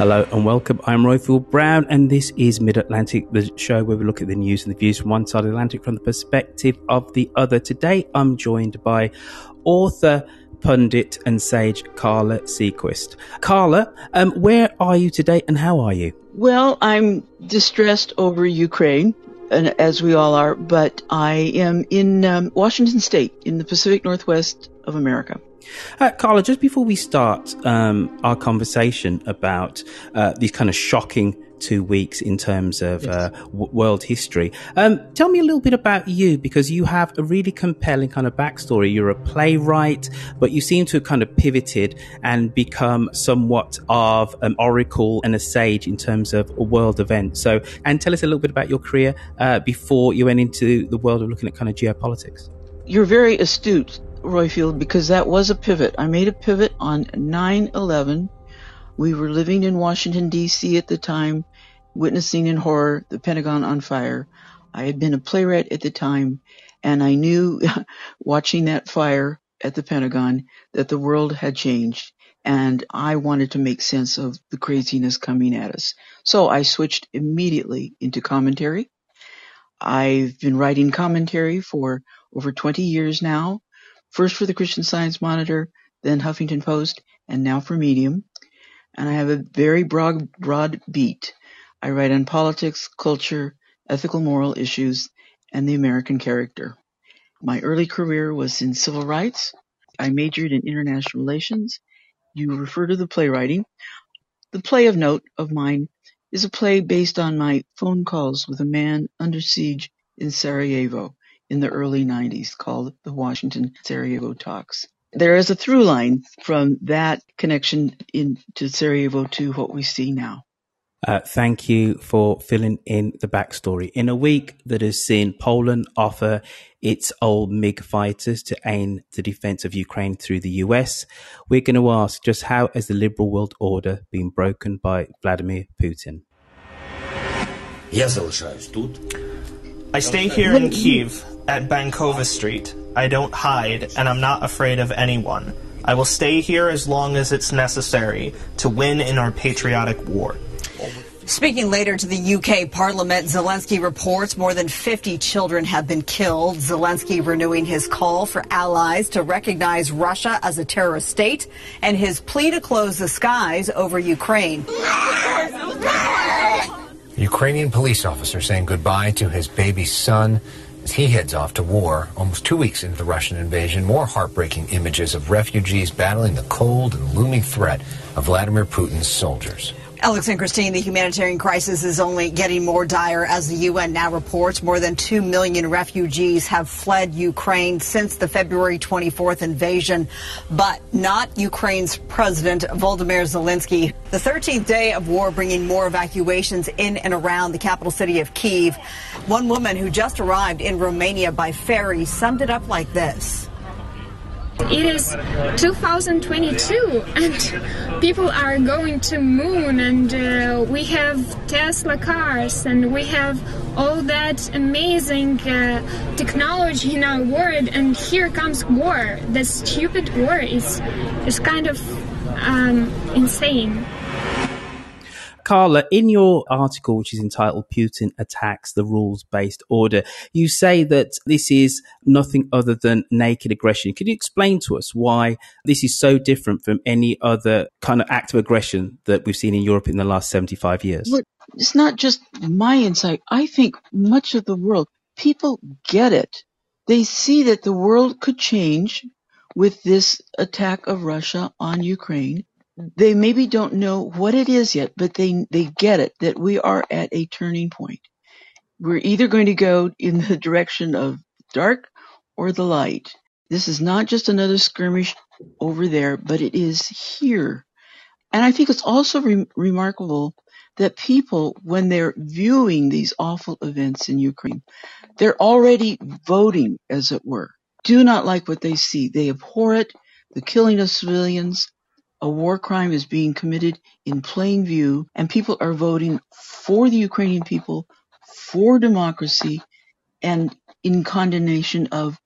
Hello and welcome. I'm Royfield Brown, and this is Mid Atlantic, the show where we look at the news and the views from one side of the Atlantic from the perspective of the other. Today, I'm joined by author, pundit, and sage Carla Seaquist. Carla, um, where are you today, and how are you? Well, I'm distressed over Ukraine, and as we all are, but I am in um, Washington State, in the Pacific Northwest of America. Uh, Carla, just before we start um, our conversation about uh, these kind of shocking two weeks in terms of uh, w- world history, um, tell me a little bit about you because you have a really compelling kind of backstory. You're a playwright, but you seem to have kind of pivoted and become somewhat of an oracle and a sage in terms of a world event. So, and tell us a little bit about your career uh, before you went into the world of looking at kind of geopolitics. You're very astute, Royfield, because that was a pivot. I made a pivot on 9-11. We were living in Washington, D.C. at the time, witnessing in horror the Pentagon on fire. I had been a playwright at the time, and I knew, watching that fire at the Pentagon, that the world had changed, and I wanted to make sense of the craziness coming at us. So I switched immediately into commentary. I've been writing commentary for over 20 years now, first for the Christian Science Monitor, then Huffington Post, and now for Medium. And I have a very broad, broad beat. I write on politics, culture, ethical moral issues, and the American character. My early career was in civil rights. I majored in international relations. You refer to the playwriting. The play of note of mine is a play based on my phone calls with a man under siege in Sarajevo in the early 90s called the Washington Sarajevo Talks. There is a through line from that connection into Sarajevo to what we see now. Uh, thank you for filling in the backstory. In a week that has seen Poland offer its old MiG fighters to aid the defense of Ukraine through the US, we're going to ask just how has the liberal world order been broken by Vladimir Putin? I stay here in Kiev at Bankova Street. I don't hide, and I'm not afraid of anyone. I will stay here as long as it's necessary to win in our patriotic war. Speaking later to the UK Parliament, Zelensky reports more than 50 children have been killed. Zelensky renewing his call for allies to recognize Russia as a terrorist state and his plea to close the skies over Ukraine. Ukrainian police officer saying goodbye to his baby son as he heads off to war almost two weeks into the Russian invasion. More heartbreaking images of refugees battling the cold and looming threat of Vladimir Putin's soldiers. Alex and Christine, the humanitarian crisis is only getting more dire as the UN now reports more than 2 million refugees have fled Ukraine since the February 24th invasion, but not Ukraine's President Volodymyr Zelensky. The 13th day of war bringing more evacuations in and around the capital city of Kiev. One woman who just arrived in Romania by ferry summed it up like this. It is 2022 and people are going to moon and uh, we have Tesla cars and we have all that amazing uh, technology in our world and here comes war. The stupid war is is kind of um, insane. Carla, in your article, which is entitled Putin Attacks the Rules Based Order, you say that this is nothing other than naked aggression. Can you explain to us why this is so different from any other kind of act of aggression that we've seen in Europe in the last 75 years? Look, it's not just my insight. I think much of the world, people get it. They see that the world could change with this attack of Russia on Ukraine they maybe don't know what it is yet, but they they get it that we are at a turning point. We're either going to go in the direction of dark or the light. This is not just another skirmish over there, but it is here. And I think it's also re- remarkable that people, when they're viewing these awful events in Ukraine, they're already voting, as it were. Do not like what they see. They abhor it, the killing of civilians, a war crime is being committed in plain view and people are voting for the Ukrainian people, for democracy, and in condemnation of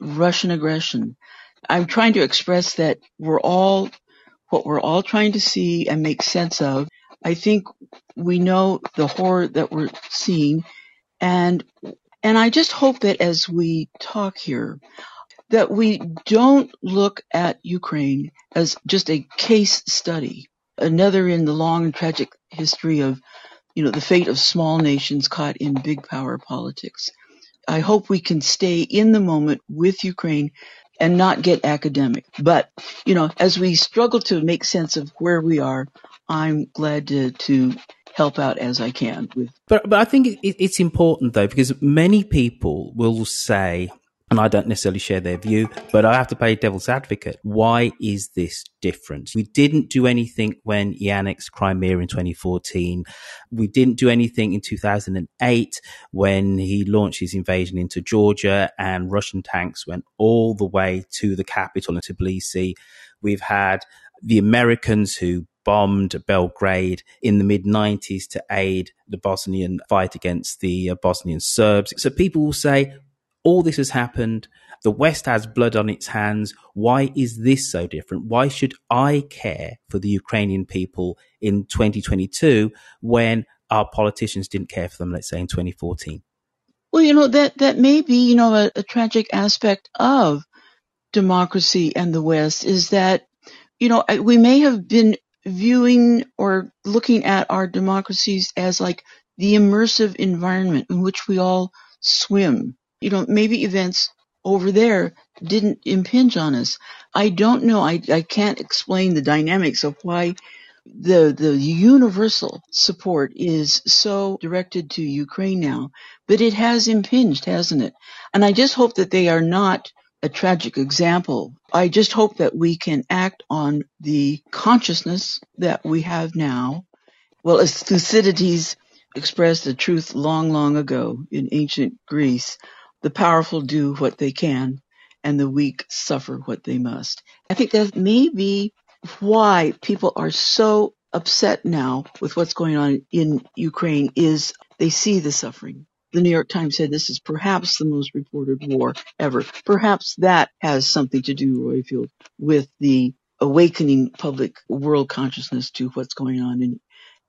Russian aggression. I'm trying to express that we're all what we're all trying to see and make sense of. I think we know the horror that we're seeing and and I just hope that as we talk here, that we don't look at Ukraine as just a case study, another in the long and tragic history of, you know, the fate of small nations caught in big power politics. I hope we can stay in the moment with Ukraine and not get academic. But, you know, as we struggle to make sense of where we are, I'm glad to, to help out as I can with. But, but I think it, it's important though, because many people will say, and I don't necessarily share their view, but I have to play devil's advocate. Why is this different? We didn't do anything when he annexed Crimea in 2014. We didn't do anything in 2008 when he launched his invasion into Georgia and Russian tanks went all the way to the capital in Tbilisi. We've had the Americans who bombed Belgrade in the mid 90s to aid the Bosnian fight against the uh, Bosnian Serbs. So people will say, all this has happened. The West has blood on its hands. Why is this so different? Why should I care for the Ukrainian people in 2022 when our politicians didn't care for them, let's say in 2014? Well, you know, that, that may be, you know, a, a tragic aspect of democracy and the West is that, you know, we may have been viewing or looking at our democracies as like the immersive environment in which we all swim you know, maybe events over there didn't impinge on us. I don't know. I, I can't explain the dynamics of why the the universal support is so directed to Ukraine now, but it has impinged, hasn't it? And I just hope that they are not a tragic example. I just hope that we can act on the consciousness that we have now. Well, as Thucydides expressed the truth long, long ago in ancient Greece, the powerful do what they can and the weak suffer what they must. I think that may be why people are so upset now with what's going on in Ukraine is they see the suffering. The New York Times said this is perhaps the most reported war ever. Perhaps that has something to do, Royfield, with the awakening public world consciousness to what's going on in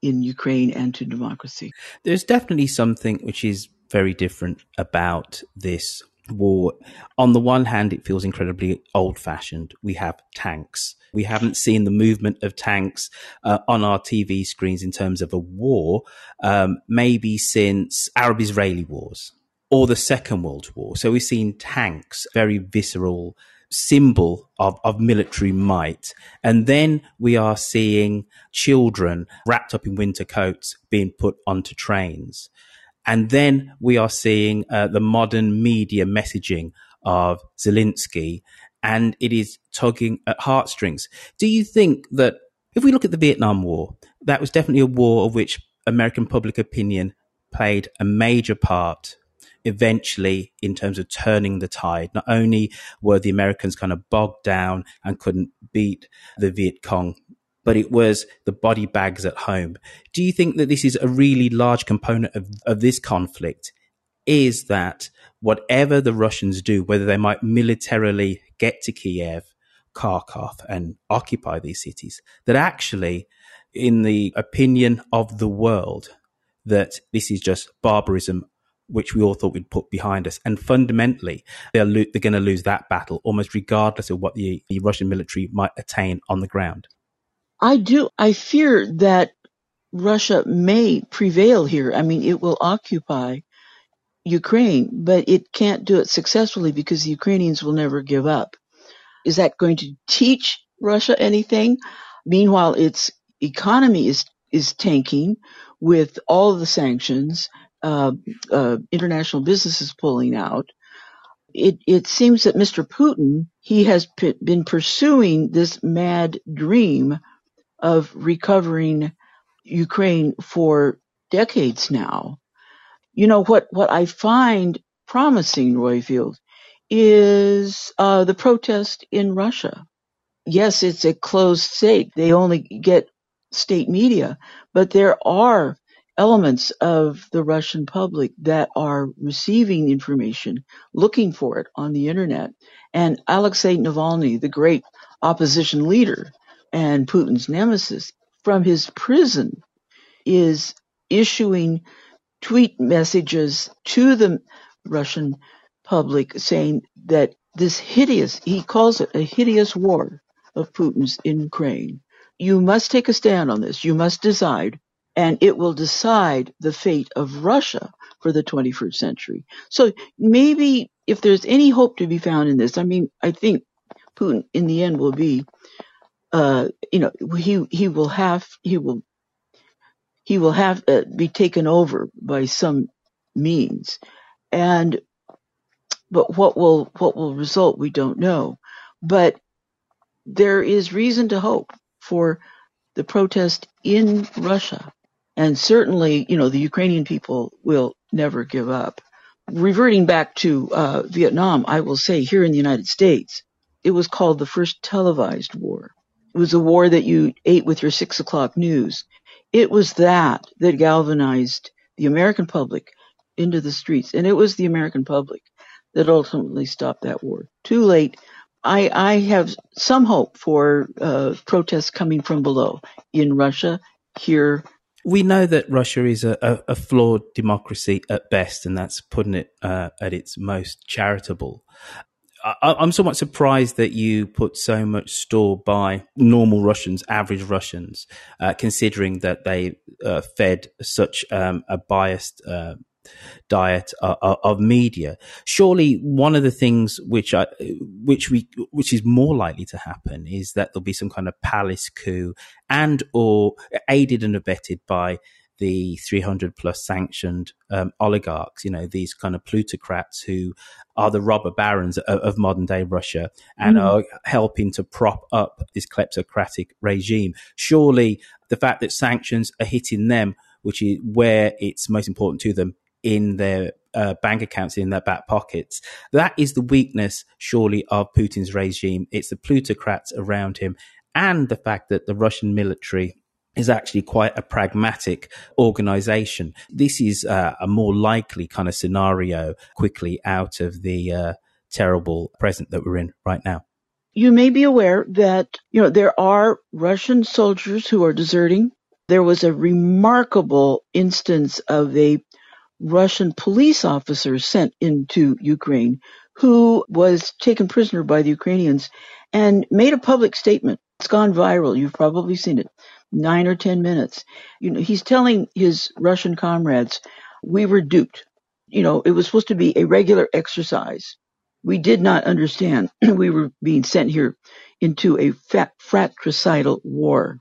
in Ukraine and to democracy. There's definitely something which is very different about this war. On the one hand, it feels incredibly old fashioned. We have tanks. We haven't seen the movement of tanks uh, on our TV screens in terms of a war, um, maybe since Arab Israeli wars or the Second World War. So we've seen tanks, very visceral, symbol of, of military might. And then we are seeing children wrapped up in winter coats being put onto trains. And then we are seeing uh, the modern media messaging of Zelensky, and it is tugging at heartstrings. Do you think that if we look at the Vietnam War, that was definitely a war of which American public opinion played a major part eventually in terms of turning the tide. Not only were the Americans kind of bogged down and couldn't beat the Viet Cong, but it was the body bags at home. Do you think that this is a really large component of, of this conflict? Is that whatever the Russians do, whether they might militarily get to Kiev, Kharkov, and occupy these cities, that actually, in the opinion of the world, that this is just barbarism which we all thought we'd put behind us. And fundamentally, they're, lo- they're going to lose that battle almost regardless of what the, the Russian military might attain on the ground. I do. I fear that Russia may prevail here. I mean, it will occupy Ukraine, but it can't do it successfully because the Ukrainians will never give up. Is that going to teach Russia anything? Meanwhile, its economy is is tanking with all the sanctions uh, uh, international businesses pulling out, it, it seems that Mr. Putin, he has p- been pursuing this mad dream of recovering Ukraine for decades now. You know, what, what I find promising, Royfield, is uh, the protest in Russia. Yes, it's a closed state. They only get state media, but there are elements of the Russian public that are receiving information, looking for it on the internet. And Alexei Navalny, the great opposition leader and Putin's nemesis, from his prison is issuing tweet messages to the Russian public saying that this hideous, he calls it a hideous war of Putin's in Ukraine. You must take a stand on this. You must decide and it will decide the fate of Russia for the 21st century. So maybe if there's any hope to be found in this, I mean, I think Putin in the end will be, uh, you know, he he will have he will he will have uh, be taken over by some means, and but what will what will result we don't know, but there is reason to hope for the protest in Russia and certainly, you know, the Ukrainian people will never give up. Reverting back to uh, Vietnam, I will say here in the United States, it was called the first televised war. It was a war that you ate with your six o'clock news. It was that that galvanized the American public into the streets. And it was the American public that ultimately stopped that war. Too late. I, I have some hope for uh, protests coming from below in Russia, here, we know that Russia is a, a, a, flawed democracy at best, and that's putting it uh, at its most charitable. I, am somewhat surprised that you put so much store by normal Russians, average Russians, uh, considering that they uh, fed such um, a biased uh, diet uh, uh, of media. Surely, one of the things which I, which we, which is more likely to happen is that there'll be some kind of palace coup and or aided and abetted by the 300 plus sanctioned um, oligarchs, you know, these kind of plutocrats who are the robber barons of, of modern day Russia and mm. are helping to prop up this kleptocratic regime. Surely the fact that sanctions are hitting them, which is where it's most important to them, in their uh, bank accounts in their back pockets. That is the weakness, surely, of Putin's regime. It's the plutocrats around him and the fact that the Russian military is actually quite a pragmatic organization. This is uh, a more likely kind of scenario quickly out of the uh, terrible present that we're in right now. You may be aware that, you know, there are Russian soldiers who are deserting. There was a remarkable instance of a Russian police officer sent into Ukraine who was taken prisoner by the Ukrainians and made a public statement. It's gone viral. You've probably seen it. Nine or ten minutes. You know, he's telling his Russian comrades, we were duped. You know, it was supposed to be a regular exercise. We did not understand we were being sent here into a fratricidal war.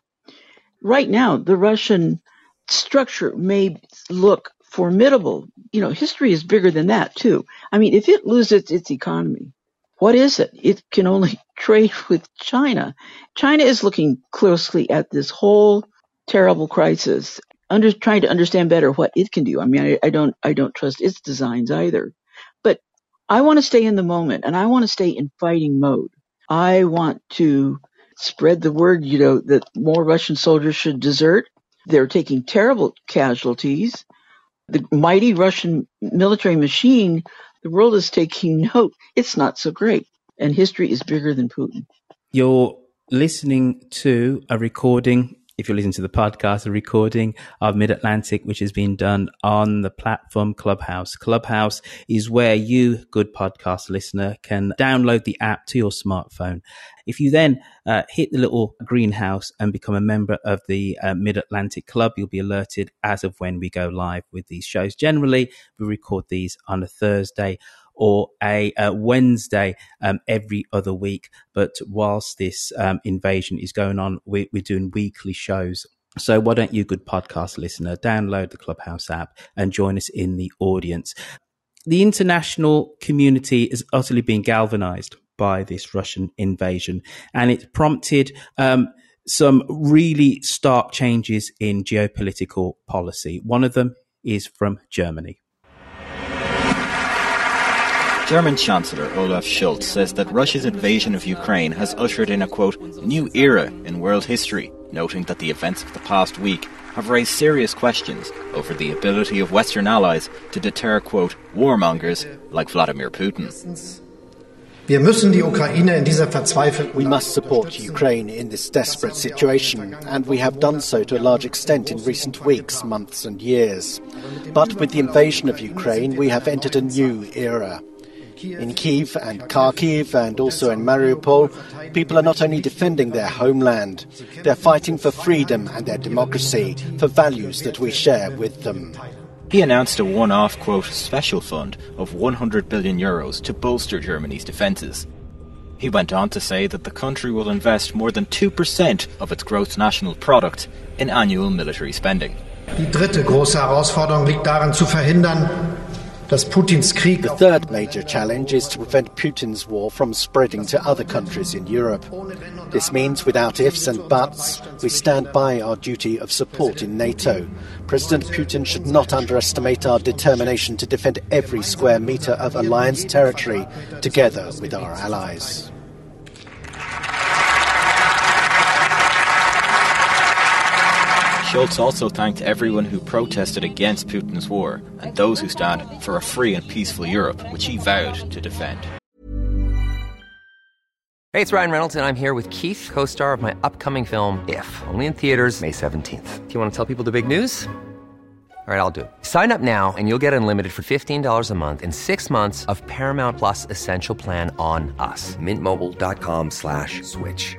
Right now, the Russian structure may look formidable. You know, history is bigger than that too. I mean, if it loses its economy, what is it? It can only trade with China. China is looking closely at this whole terrible crisis, under trying to understand better what it can do. I mean, I, I don't, I don't trust its designs either. But I want to stay in the moment, and I want to stay in fighting mode. I want to spread the word, you know, that more Russian soldiers should desert. They're taking terrible casualties. The mighty Russian military machine, the world is taking note. It's not so great. And history is bigger than Putin. You're listening to a recording if you're listening to the podcast, a recording of Mid Atlantic, which has been done on the platform Clubhouse. Clubhouse is where you, good podcast listener, can download the app to your smartphone. If you then uh, hit the little greenhouse and become a member of the uh, Mid Atlantic Club, you'll be alerted as of when we go live with these shows. Generally, we record these on a Thursday or a, a Wednesday um, every other week. But whilst this um, invasion is going on, we, we're doing weekly shows so why don't you, good podcast listener, download the Clubhouse app and join us in the audience? The international community is utterly being galvanized by this Russian invasion, and it's prompted um, some really stark changes in geopolitical policy. One of them is from Germany. German Chancellor Olaf Scholz says that Russia's invasion of Ukraine has ushered in a quote, new era in world history, noting that the events of the past week have raised serious questions over the ability of Western allies to deter, quote, warmongers like Vladimir Putin. We must support Ukraine in this desperate situation, and we have done so to a large extent in recent weeks, months, and years. But with the invasion of Ukraine, we have entered a new era. In Kiev and Kharkiv and also in Mariupol, people are not only defending their homeland, they're fighting for freedom and their democracy, for values that we share with them. He announced a one off, quote, special fund of 100 billion euros to bolster Germany's defences. He went on to say that the country will invest more than 2% of its gross national product in annual military spending. Die dritte große Herausforderung liegt darin zu verhindern, the third major challenge is to prevent Putin's war from spreading to other countries in Europe. This means, without ifs and buts, we stand by our duty of support in NATO. President Putin should not underestimate our determination to defend every square metre of alliance territory together with our allies. Scholz also thanked everyone who protested against Putin's war and those who stand for a free and peaceful Europe, which he vowed to defend. Hey, it's Ryan Reynolds, and I'm here with Keith, co star of my upcoming film, If, only in theaters, May 17th. Do you want to tell people the big news? All right, I'll do it. Sign up now and you'll get unlimited for $15 a month in six months of Paramount Plus Essential Plan on us. Mintmobile.com slash switch.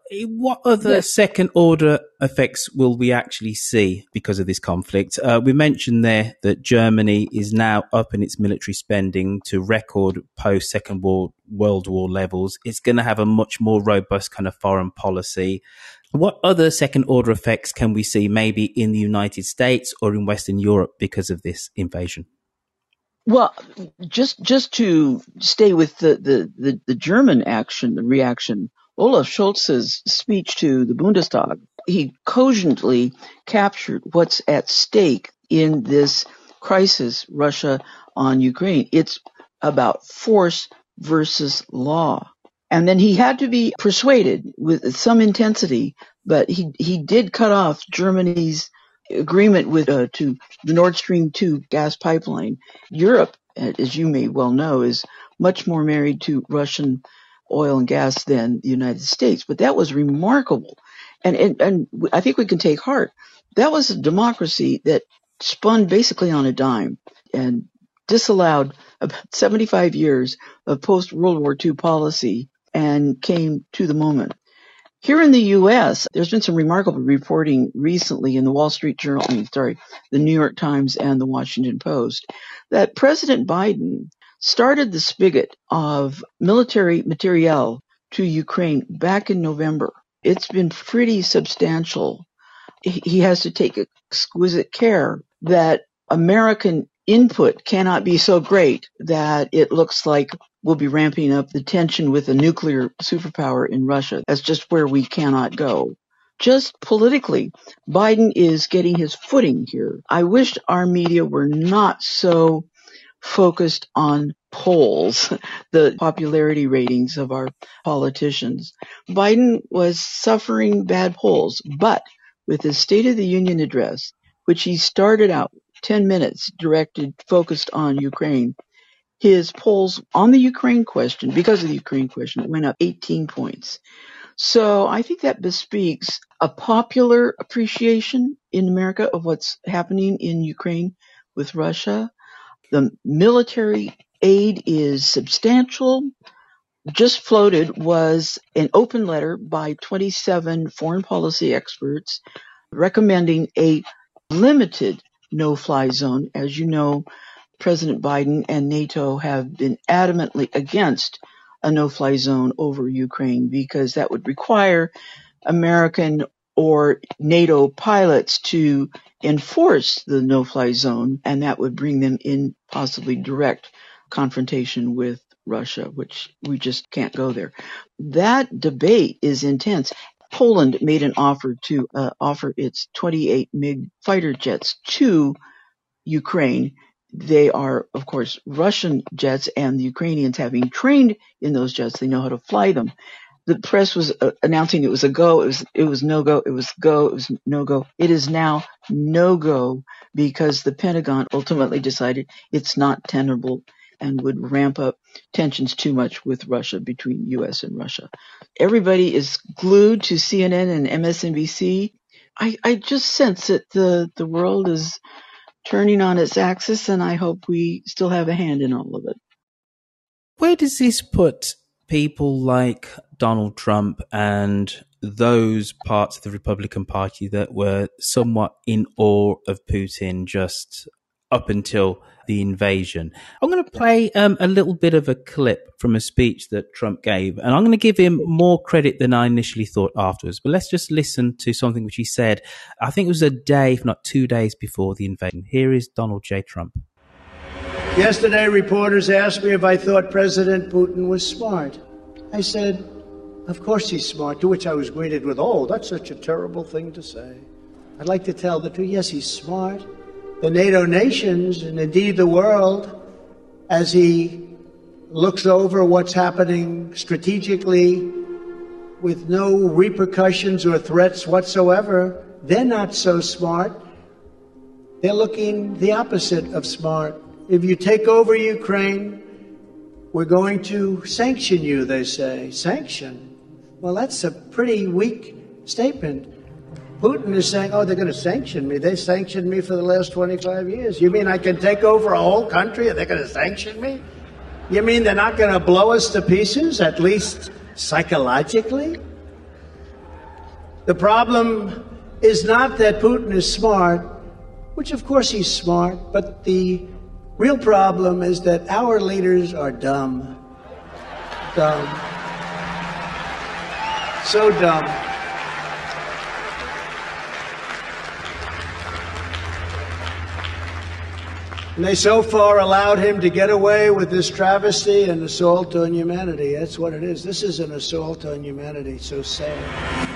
what other yes. second order effects will we actually see because of this conflict? Uh, we mentioned there that Germany is now up in its military spending to record post Second World, World War levels. It's going to have a much more robust kind of foreign policy. What other second order effects can we see maybe in the United States or in Western Europe because of this invasion? Well, just just to stay with the, the, the, the German action, the reaction, Olaf Scholz's speech to the Bundestag, he cogently captured what's at stake in this crisis, Russia on Ukraine. It's about force versus law. And then he had to be persuaded with some intensity, but he, he did cut off Germany's agreement with uh, to the Nord Stream 2 gas pipeline. Europe, as you may well know, is much more married to Russian oil and gas than the United States. But that was remarkable. And, and, and I think we can take heart. That was a democracy that spun basically on a dime and disallowed about 75 years of post World War II policy and came to the moment. Here in the U.S., there's been some remarkable reporting recently in the Wall Street Journal, I mean, sorry, the New York Times and the Washington Post, that President Biden started the spigot of military materiel to Ukraine back in November. It's been pretty substantial. He has to take exquisite care that American input cannot be so great that it looks like we'll be ramping up the tension with a nuclear superpower in Russia. That's just where we cannot go. Just politically, Biden is getting his footing here. I wish our media were not so focused on polls, the popularity ratings of our politicians. Biden was suffering bad polls, but with his State of the Union address, which he started out 10 minutes directed, focused on Ukraine, his polls on the Ukraine question, because of the Ukraine question, went up 18 points. So I think that bespeaks a popular appreciation in America of what's happening in Ukraine with Russia. The military aid is substantial. Just floated was an open letter by 27 foreign policy experts recommending a limited no fly zone. As you know, President Biden and NATO have been adamantly against a no fly zone over Ukraine because that would require American or NATO pilots to enforce the no fly zone, and that would bring them in possibly direct confrontation with Russia, which we just can't go there. That debate is intense. Poland made an offer to uh, offer its 28 MiG fighter jets to Ukraine. They are, of course, Russian jets, and the Ukrainians, having trained in those jets, they know how to fly them the press was uh, announcing it was a go. It was it was no go. It was go. It was no go. It is now no go because the Pentagon ultimately decided it's not tenable and would ramp up tensions too much with Russia between U.S. and Russia. Everybody is glued to CNN and MSNBC. I, I just sense that the the world is turning on its axis, and I hope we still have a hand in all of it. Where does this put people like Donald Trump and those parts of the Republican Party that were somewhat in awe of Putin just up until the invasion. I'm going to play um, a little bit of a clip from a speech that Trump gave, and I'm going to give him more credit than I initially thought afterwards. But let's just listen to something which he said. I think it was a day, if not two days before the invasion. Here is Donald J. Trump. Yesterday, reporters asked me if I thought President Putin was smart. I said, Of course he's smart, to which I was greeted with, Oh, that's such a terrible thing to say. I'd like to tell the truth. Yes, he's smart. The NATO nations, and indeed the world, as he looks over what's happening strategically with no repercussions or threats whatsoever, they're not so smart. They're looking the opposite of smart. If you take over Ukraine, we're going to sanction you, they say. Sanction? Well, that's a pretty weak statement. Putin is saying, oh, they're going to sanction me. They sanctioned me for the last 25 years. You mean I can take over a whole country and they're going to sanction me? You mean they're not going to blow us to pieces, at least psychologically? The problem is not that Putin is smart, which of course he's smart, but the real problem is that our leaders are dumb. Dumb. So dumb. And they so far allowed him to get away with this travesty and assault on humanity. That's what it is. This is an assault on humanity. So sad.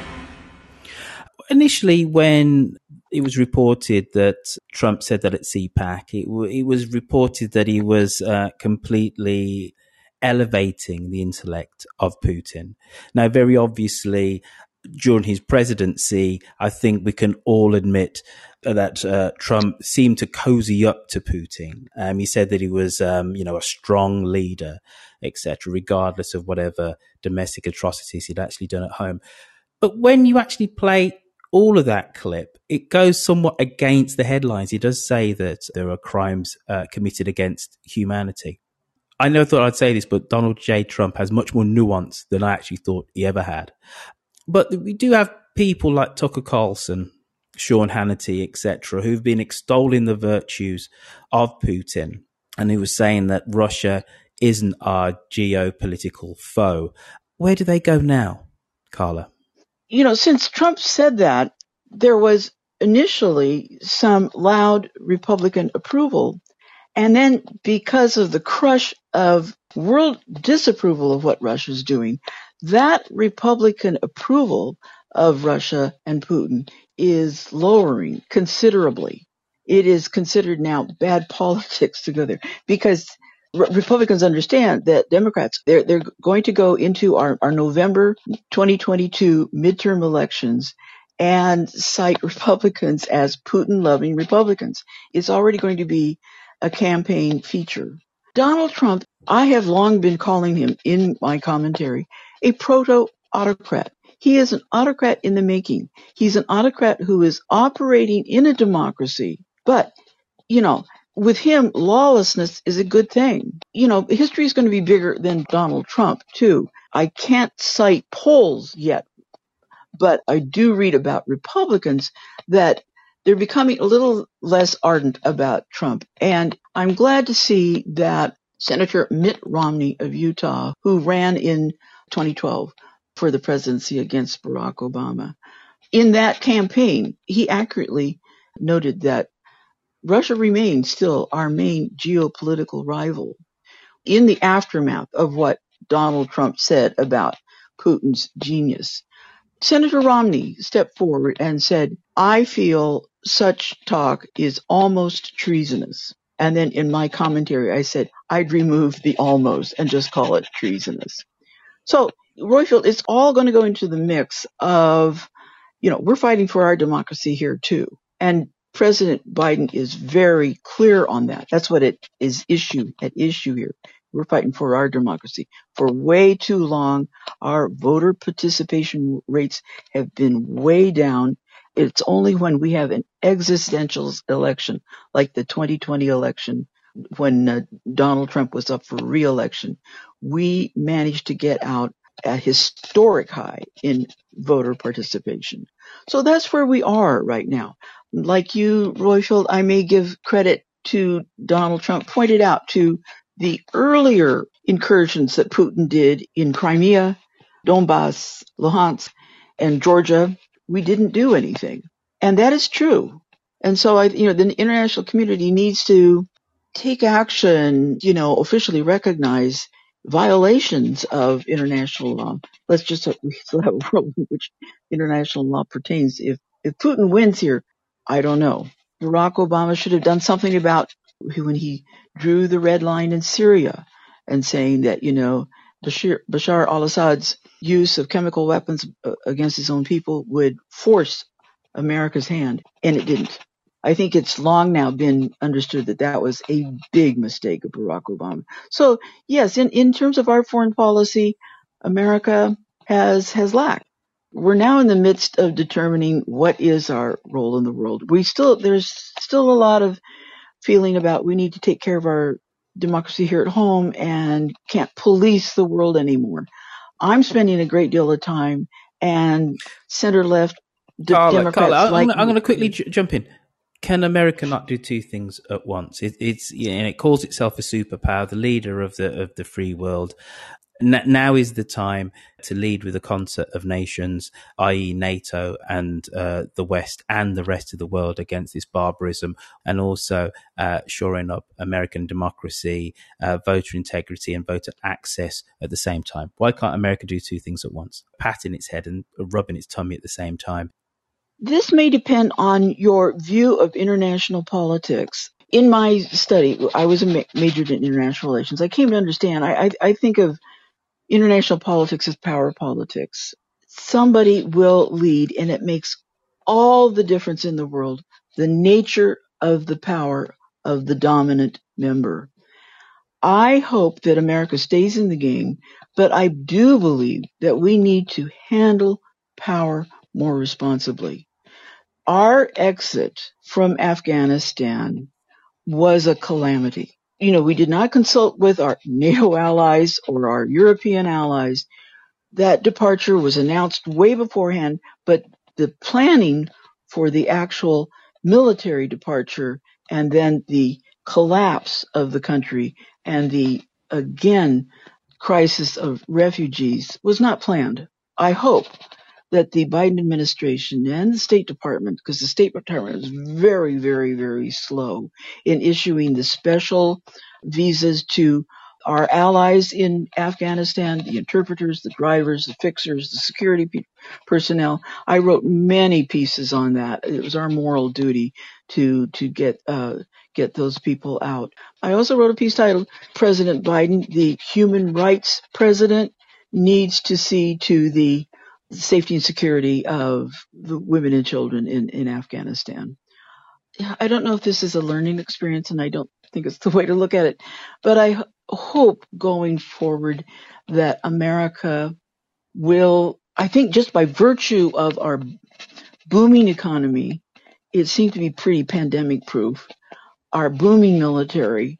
Initially, when it was reported that Trump said that at CPAC, it, w- it was reported that he was uh, completely elevating the intellect of Putin. Now, very obviously, during his presidency, I think we can all admit that uh, Trump seemed to cozy up to Putin. Um, he said that he was, um, you know, a strong leader, etc., regardless of whatever domestic atrocities he'd actually done at home. But when you actually play all of that clip, it goes somewhat against the headlines. He does say that there are crimes uh, committed against humanity. I never thought I'd say this, but Donald J. Trump has much more nuance than I actually thought he ever had. But we do have people like Tucker Carlson, Sean Hannity, etc., who've been extolling the virtues of Putin, and who was saying that Russia isn't our geopolitical foe. Where do they go now, Carla? You know, since Trump said that, there was initially some loud Republican approval. And then because of the crush of world disapproval of what Russia's doing, that Republican approval of Russia and Putin is lowering considerably. It is considered now bad politics to go there because Republicans understand that Democrats they're they're going to go into our, our November 2022 midterm elections and cite Republicans as Putin loving Republicans. It's already going to be a campaign feature. Donald Trump, I have long been calling him in my commentary a proto autocrat. He is an autocrat in the making. He's an autocrat who is operating in a democracy. But, you know, with him, lawlessness is a good thing. You know, history is going to be bigger than Donald Trump, too. I can't cite polls yet, but I do read about Republicans that they're becoming a little less ardent about Trump. And I'm glad to see that Senator Mitt Romney of Utah, who ran in 2012, for the presidency against Barack Obama. In that campaign, he accurately noted that Russia remains still our main geopolitical rival. In the aftermath of what Donald Trump said about Putin's genius, Senator Romney stepped forward and said, I feel such talk is almost treasonous. And then in my commentary, I said, I'd remove the almost and just call it treasonous. So Royfield, it's all going to go into the mix of, you know, we're fighting for our democracy here too. And President Biden is very clear on that. That's what it is issue at issue here. We're fighting for our democracy. For way too long, our voter participation rates have been way down. It's only when we have an existential election, like the 2020 election, when uh, Donald Trump was up for reelection, we managed to get out a historic high in voter participation. So that's where we are right now. Like you, Royfield, I may give credit to Donald Trump pointed out to the earlier incursions that Putin did in Crimea, Donbass, Luhansk, and Georgia. We didn't do anything. And that is true. And so I, you know, the international community needs to take action, you know, officially recognize violations of international law. Let's just we still have a world in which international law pertains. If if Putin wins here, I don't know. Barack Obama should have done something about when he drew the red line in Syria and saying that you know Bashar, Bashar al-Assad's use of chemical weapons uh, against his own people would force America's hand, and it didn't. I think it's long now been understood that that was a big mistake of Barack Obama. So yes, in, in terms of our foreign policy, America has, has lacked. We're now in the midst of determining what is our role in the world. We still, there's still a lot of feeling about we need to take care of our democracy here at home and can't police the world anymore. I'm spending a great deal of time and center left Carla, Carla, I'm, I'm going to quickly j- jump in. Can America not do two things at once? It, it's and it calls itself a superpower, the leader of the of the free world, now is the time to lead with a concert of nations, i.e., NATO and uh, the West and the rest of the world against this barbarism, and also uh, shoring up American democracy, uh, voter integrity, and voter access at the same time. Why can't America do two things at once? Patting its head and rubbing its tummy at the same time. This may depend on your view of international politics. In my study, I was a ma- majored in international relations. I came to understand. I, I, I think of international politics as power politics. Somebody will lead and it makes all the difference in the world. The nature of the power of the dominant member. I hope that America stays in the game, but I do believe that we need to handle power more responsibly. Our exit from Afghanistan was a calamity you know, we did not consult with our NATO allies or our European allies. That departure was announced way beforehand, but the planning for the actual military departure and then the collapse of the country and the again crisis of refugees was not planned. I hope that the Biden administration and the State Department, because the State Department is very, very, very slow in issuing the special visas to our allies in Afghanistan, the interpreters, the drivers, the fixers, the security pe- personnel. I wrote many pieces on that. It was our moral duty to to get uh, get those people out. I also wrote a piece titled "President Biden, the Human Rights President, needs to see to the safety and security of the women and children in, in Afghanistan. I don't know if this is a learning experience and I don't think it's the way to look at it, but I hope going forward that America will, I think just by virtue of our booming economy, it seems to be pretty pandemic proof, our booming military,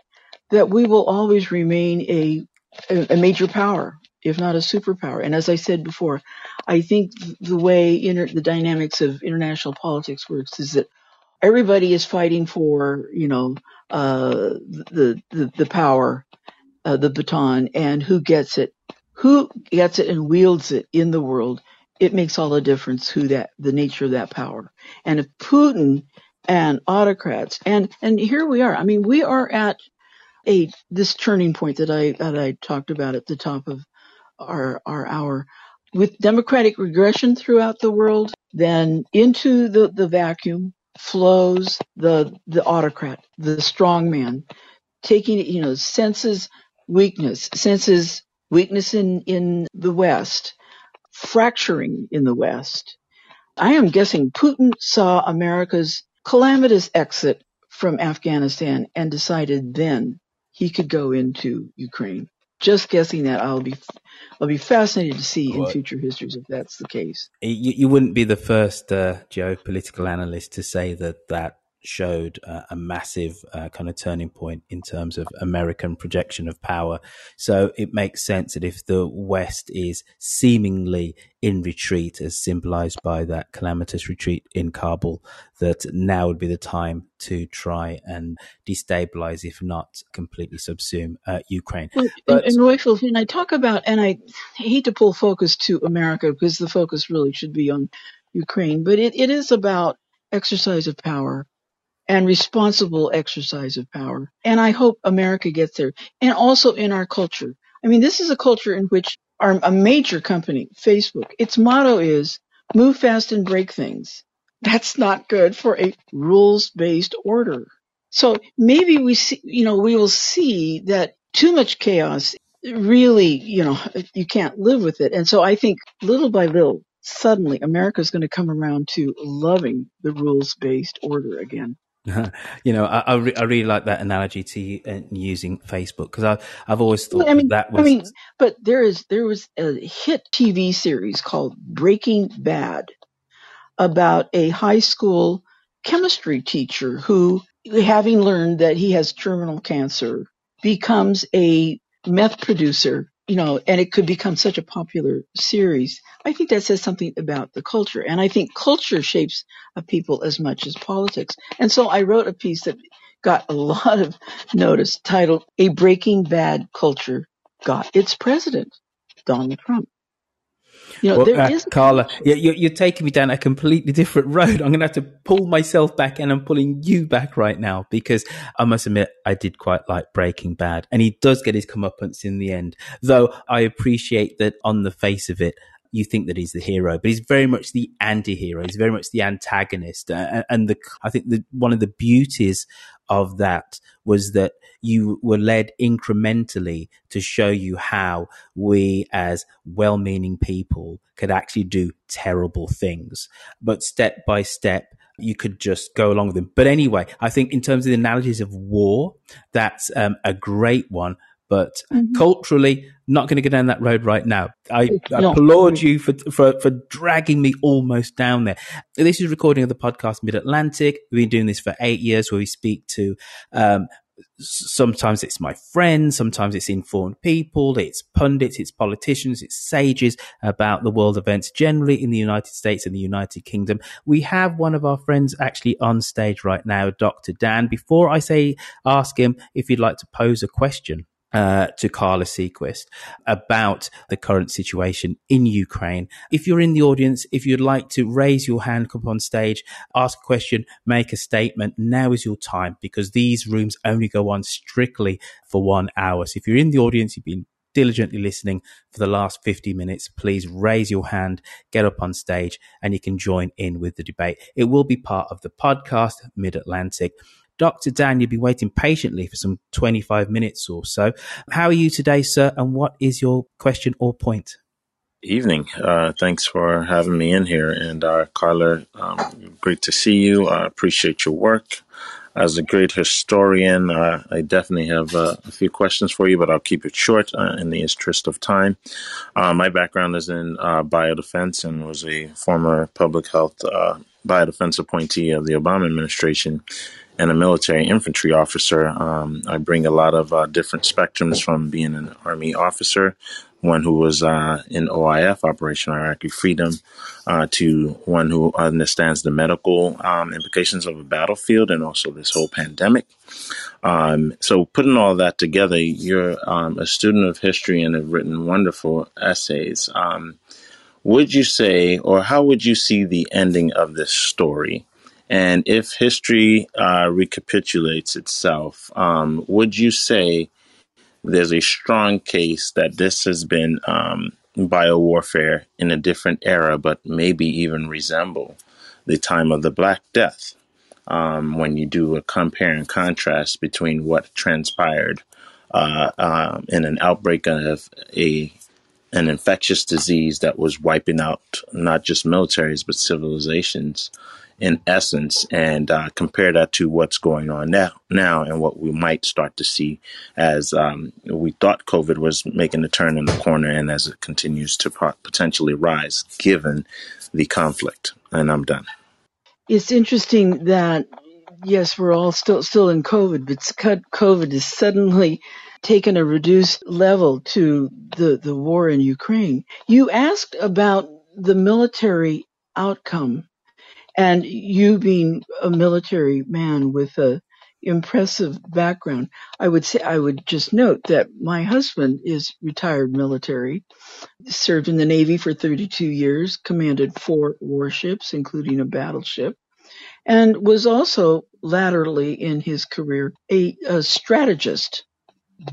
that we will always remain a, a major power if not a superpower. And as I said before, I think the way inter- the dynamics of international politics works is that everybody is fighting for, you know, uh, the, the, the power, uh, the baton, and who gets it, who gets it and wields it in the world. It makes all the difference who that, the nature of that power. And if Putin and autocrats, and, and here we are, I mean, we are at a, this turning point that I, that I talked about at the top of our, our. With democratic regression throughout the world, then into the, the vacuum flows the, the autocrat, the strong man, taking, you know, senses weakness, senses weakness in, in the West, fracturing in the West. I am guessing Putin saw America's calamitous exit from Afghanistan and decided then he could go into Ukraine just guessing that. I'll be I'll be fascinated to see in future histories if that's the case. You, you wouldn't be the first uh, geopolitical analyst to say that that showed uh, a massive uh, kind of turning point in terms of American projection of power. So it makes sense that if the West is seemingly in retreat, as symbolized by that calamitous retreat in Kabul, that now would be the time to try and destabilize, if not completely subsume uh, Ukraine. But, but, and, and Royfield, and I talk about, and I hate to pull focus to America because the focus really should be on Ukraine, but it, it is about exercise of power and responsible exercise of power. And I hope America gets there. And also in our culture. I mean, this is a culture in which our, a major company, Facebook, its motto is move fast and break things. That's not good for a rules based order. So maybe we see, you know, we will see that too much chaos really, you know, you can't live with it. And so I think little by little, suddenly America is going to come around to loving the rules based order again. you know, I, I, re- I, really like that analogy to uh, using Facebook because I I've always thought I mean, that was. I mean, but there is there was a hit TV series called Breaking Bad about a high school chemistry teacher who, having learned that he has terminal cancer, becomes a meth producer you know, and it could become such a popular series. I think that says something about the culture. And I think culture shapes a people as much as politics. And so I wrote a piece that got a lot of notice titled A Breaking Bad Culture Got Its President, Donald Trump. You know, well, uh, Carla, you're, you're, taking me down a completely different road. I'm going to have to pull myself back, and I'm pulling you back right now because I must admit I did quite like Breaking Bad, and he does get his comeuppance in the end. Though I appreciate that on the face of it, you think that he's the hero, but he's very much the anti-hero. He's very much the antagonist, uh, and the I think that one of the beauties of that was that you were led incrementally to show you how we as well-meaning people could actually do terrible things, but step by step you could just go along with them. But anyway, I think in terms of the analogies of war, that's um, a great one but mm-hmm. culturally, not going to go down that road right now. I, I applaud you for, for, for dragging me almost down there. This is recording of the podcast Mid Atlantic. We've been doing this for eight years where we speak to, um, sometimes it's my friends, sometimes it's informed people, it's pundits, it's politicians, it's sages about the world events generally in the United States and the United Kingdom. We have one of our friends actually on stage right now, Dr. Dan. Before I say ask him if you'd like to pose a question, uh, to Carla Seaquist about the current situation in Ukraine. If you're in the audience, if you'd like to raise your hand, come on stage, ask a question, make a statement, now is your time because these rooms only go on strictly for one hour. So if you're in the audience, you've been diligently listening for the last 50 minutes, please raise your hand, get up on stage, and you can join in with the debate. It will be part of the podcast, Mid Atlantic. Dr. Dan, you've been waiting patiently for some 25 minutes or so. How are you today, sir? And what is your question or point? Evening. Uh, thanks for having me in here. And uh, Carla, um, great to see you. I appreciate your work. As a great historian, uh, I definitely have uh, a few questions for you, but I'll keep it short uh, in the interest of time. Uh, my background is in biodefense and was a former public health biodefense appointee of the Obama administration and a military infantry officer. Um, I bring a lot of uh, different spectrums from being an Army officer, one who was uh, in OIF, Operation Iraqi Freedom, uh, to one who understands the medical um, implications of a battlefield and also this whole pandemic. Um, so, putting all that together, you're um, a student of history and have written wonderful essays. Um, would you say, or how would you see the ending of this story? And if history uh, recapitulates itself, um, would you say there's a strong case that this has been um, biowarfare in a different era, but maybe even resemble the time of the Black Death? Um, when you do a compare and contrast between what transpired uh, um, in an outbreak of a an infectious disease that was wiping out not just militaries but civilizations in essence and uh, compare that to what's going on now now and what we might start to see as um, we thought COVID was making a turn in the corner and as it continues to potentially rise given the conflict. And I'm done. It's interesting that yes, we're all still still in COVID, but COVID is suddenly taken a reduced level to the, the war in Ukraine. You asked about the military outcome and you being a military man with a impressive background, I would say I would just note that my husband is retired military, served in the Navy for 32 years, commanded four warships, including a battleship, and was also latterly in his career a, a strategist.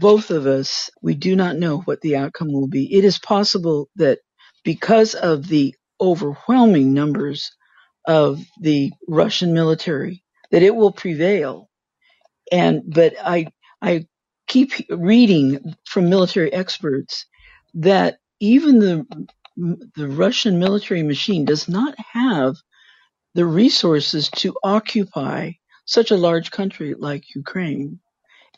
Both of us, we do not know what the outcome will be. It is possible that because of the overwhelming numbers of the Russian military that it will prevail. And but I I keep reading from military experts that even the the Russian military machine does not have the resources to occupy such a large country like Ukraine,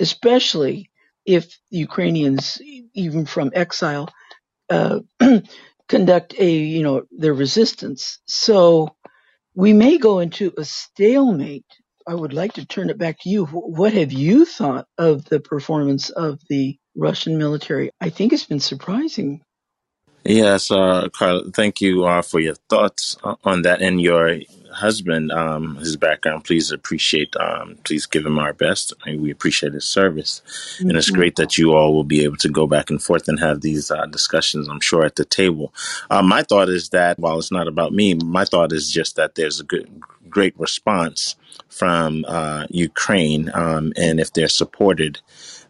especially if Ukrainians, even from exile, uh, conduct a you know their resistance. So we may go into a stalemate. I would like to turn it back to you. What have you thought of the performance of the Russian military. I think it's been surprising. Yes, uh, Carla, thank you uh, for your thoughts on that and your husband, um, his background. Please appreciate, um, please give him our best. I mean, we appreciate his service. Mm-hmm. And it's mm-hmm. great that you all will be able to go back and forth and have these uh, discussions, I'm sure, at the table. Uh, my thought is that while it's not about me, my thought is just that there's a good, great response from uh, Ukraine. Um, and if they're supported,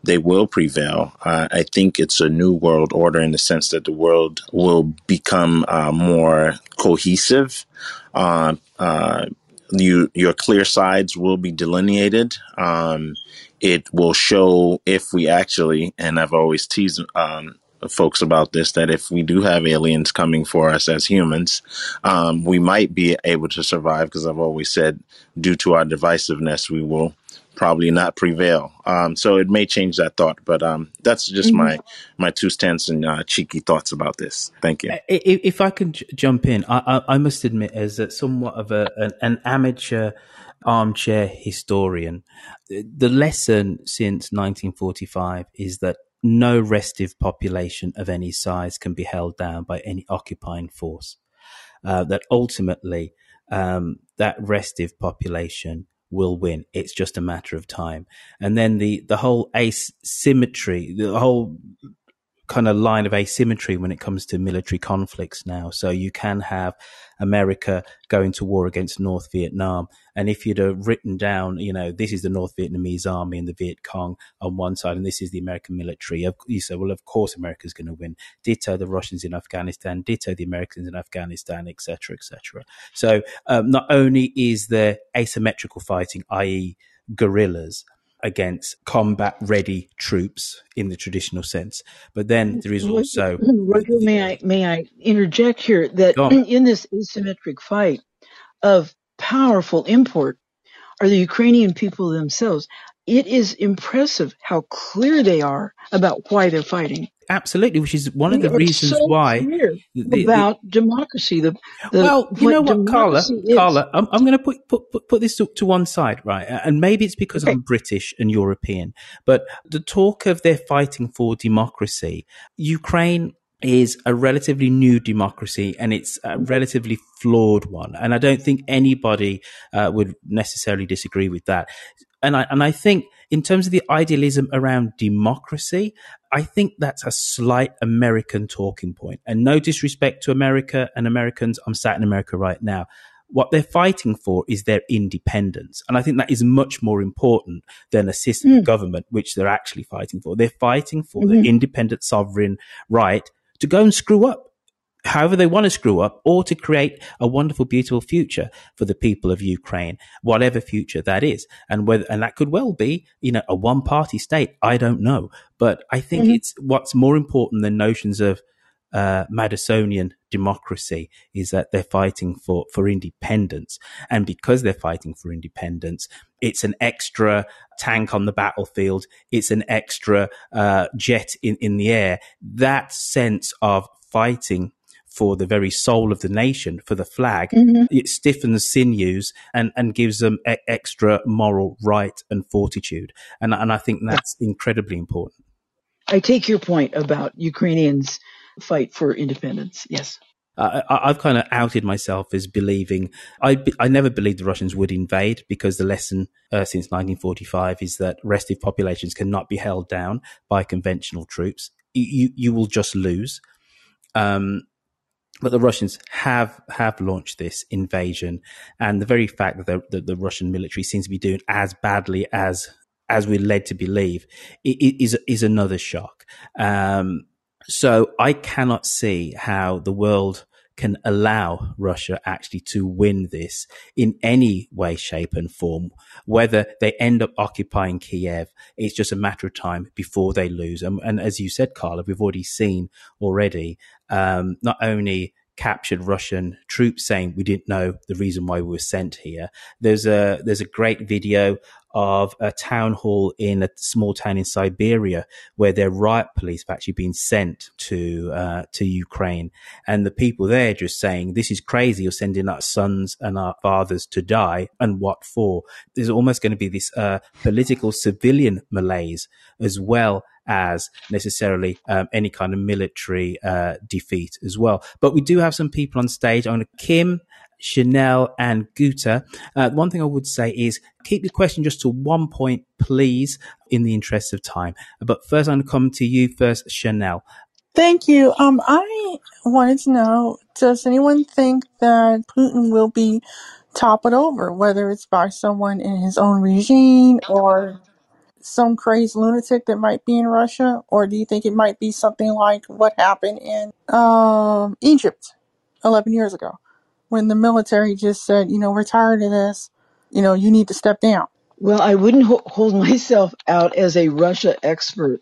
they will prevail. Uh, I think it's a new world order in the sense that the world will become uh, more cohesive. Uh, uh you, your clear sides will be delineated. Um, it will show if we actually, and I've always teased um, folks about this that if we do have aliens coming for us as humans, um, we might be able to survive because I've always said, due to our divisiveness, we will probably not prevail. Um, so it may change that thought, but um, that's just mm-hmm. my my two cents and uh, cheeky thoughts about this. Thank you. If I can j- jump in, I, I, I, must admit, as a, somewhat of a, an, an amateur armchair historian, the lesson since 1945 is that no restive population of any size can be held down by any occupying force. Uh, that ultimately, um, that restive population will win. It's just a matter of time. And then the, the whole asymmetry, the whole kind of line of asymmetry when it comes to military conflicts now. So you can have America going to war against North Vietnam. And if you'd have written down, you know, this is the North Vietnamese army and the Viet Cong on one side, and this is the American military, you say, well, of course America's going to win. Ditto the Russians in Afghanistan, ditto the Americans in Afghanistan, etc., etc. So um, not only is there asymmetrical fighting, i.e., guerrillas, against combat ready troops in the traditional sense. But then there is also. Roger, may I may I interject here that in this asymmetric fight of powerful import are the Ukrainian people themselves. It is impressive how clear they are about why they're fighting. Absolutely, which is one of the reasons so why the, about the, democracy. The, the, well, you know what, Carla, is. Carla, I'm, I'm going to put, put put put this to, to, one side, right? And maybe it's because okay. I'm British and European, but the talk of they're fighting for democracy, Ukraine is a relatively new democracy and it's a relatively flawed one. And I don't think anybody uh, would necessarily disagree with that. And I, and I think in terms of the idealism around democracy, I think that's a slight American talking point. And no disrespect to America and Americans. I'm sat in America right now. What they're fighting for is their independence. And I think that is much more important than a system mm. of government, which they're actually fighting for. They're fighting for mm-hmm. the independent sovereign right to go and screw up however they want to screw up or to create a wonderful, beautiful future for the people of Ukraine, whatever future that is. And whether, and that could well be, you know, a one party state. I don't know. But I think mm-hmm. it's what's more important than notions of, uh, Madisonian democracy is that they're fighting for, for independence. And because they're fighting for independence, it's an extra tank on the battlefield. It's an extra, uh, jet in, in the air. That sense of fighting for the very soul of the nation, for the flag, mm-hmm. it stiffens sinews and, and gives them e- extra moral right and fortitude. And, and I think that's incredibly important. I take your point about Ukrainians fight for independence. Yes. Uh, I've kind of outed myself as believing I, I never believed the Russians would invade because the lesson uh, since 1945 is that restive populations cannot be held down by conventional troops. You you will just lose. Um, but the Russians have have launched this invasion, and the very fact that the, the, the Russian military seems to be doing as badly as as we're led to believe is is another shock. Um, so I cannot see how the world can allow Russia actually to win this in any way, shape, and form. Whether they end up occupying Kiev, it's just a matter of time before they lose. And, and as you said, Carla, we've already seen already um, not only captured Russian troops saying we didn't know the reason why we were sent here. There's a there's a great video of a town hall in a small town in Siberia where their riot police have actually been sent to uh, to Ukraine, and the people there just saying, "This is crazy. You're sending our sons and our fathers to die, and what for?" There's almost going to be this uh, political civilian malaise as well as necessarily um, any kind of military uh, defeat as well. But we do have some people on stage. On a Kim. Chanel and Guta. Uh, one thing I would say is keep your question just to one point, please, in the interest of time. But first, I'm going to come to you first, Chanel. Thank you. Um, I wanted to know, does anyone think that Putin will be toppled over, whether it's by someone in his own regime or some crazed lunatic that might be in Russia, or do you think it might be something like what happened in um, Egypt 11 years ago when the military just said, you know, we're tired of this, you know, you need to step down? Well, I wouldn't ho- hold myself out as a Russia expert.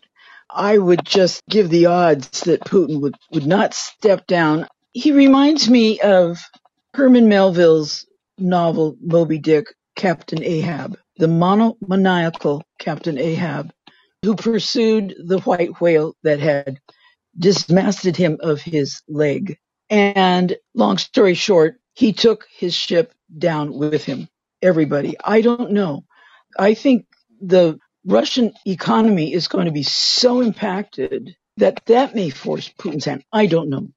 I would just give the odds that Putin would, would not step down. He reminds me of Herman Melville's novel Moby Dick, Captain Ahab, the monomaniacal Captain Ahab, who pursued the white whale that had dismasted him of his leg. And long story short, he took his ship down with him. Everybody. I don't know. I think the Russian economy is going to be so impacted that that may force Putin's hand. I don't know.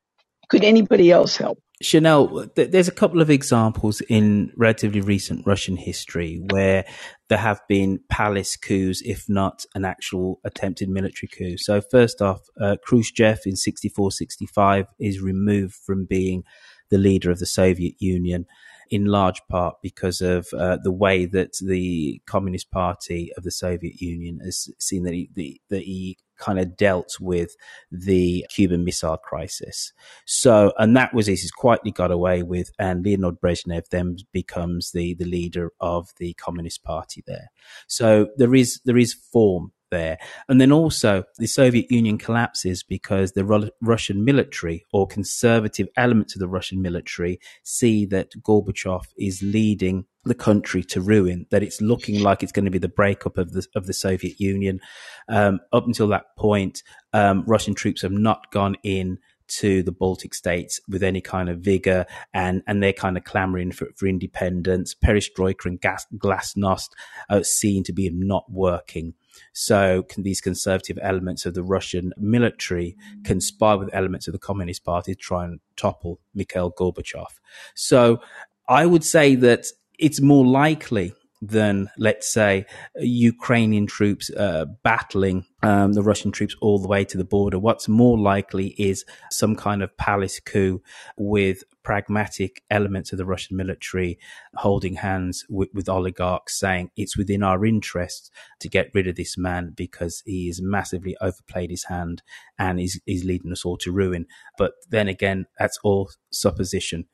Could anybody else help? Chanel, there's a couple of examples in relatively recent Russian history where there have been palace coups, if not an actual attempted military coup. So, first off, uh, Khrushchev in 64 65 is removed from being the leader of the Soviet Union in large part because of uh, the way that the Communist Party of the Soviet Union has seen that he, the, that he kind of dealt with the Cuban Missile Crisis. So, and that was he's quietly got away with, and Leonid Brezhnev then becomes the the leader of the Communist Party there. So there is there is form there. And then also the Soviet Union collapses because the Ru- Russian military or conservative elements of the Russian military see that Gorbachev is leading the country to ruin, that it's looking like it's going to be the breakup of the, of the Soviet Union. Um, up until that point, um, Russian troops have not gone in to the Baltic states with any kind of vigor and, and they're kind of clamoring for, for independence. Perestroika and gas, glasnost are seen to be not working. So can these conservative elements of the Russian military conspire with elements of the Communist Party to try and topple Mikhail Gorbachev. So I would say that it's more likely than, let's say, Ukrainian troops uh, battling um, the Russian troops all the way to the border. What's more likely is some kind of palace coup with pragmatic elements of the Russian military holding hands with, with oligarchs, saying it's within our interests to get rid of this man because he has massively overplayed his hand and he's, he's leading us all to ruin. But then again, that's all supposition.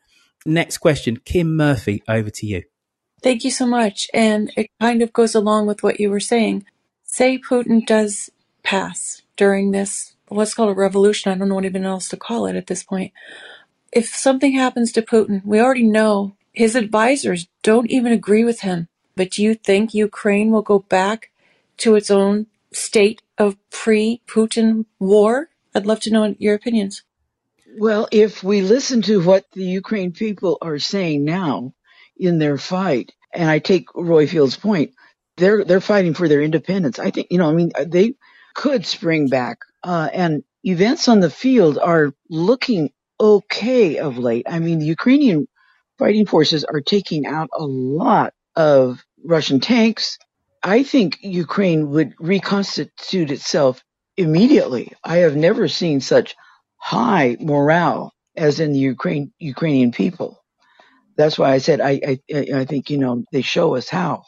Next question, Kim Murphy, over to you. Thank you so much. And it kind of goes along with what you were saying. Say Putin does pass during this, what's called a revolution. I don't know what even else to call it at this point if something happens to Putin, we already know his advisors don't even agree with him. But do you think Ukraine will go back to its own state of pre Putin war? I'd love to know your opinions. Well, if we listen to what the Ukraine people are saying now in their fight, and I take Royfield's point, they're they're fighting for their independence. I think you know, I mean, they could spring back, uh, and events on the field are looking okay of late. I mean, the Ukrainian fighting forces are taking out a lot of Russian tanks. I think Ukraine would reconstitute itself immediately. I have never seen such high morale as in the Ukraine, Ukrainian people. That's why I said I, I, I think, you know, they show us how.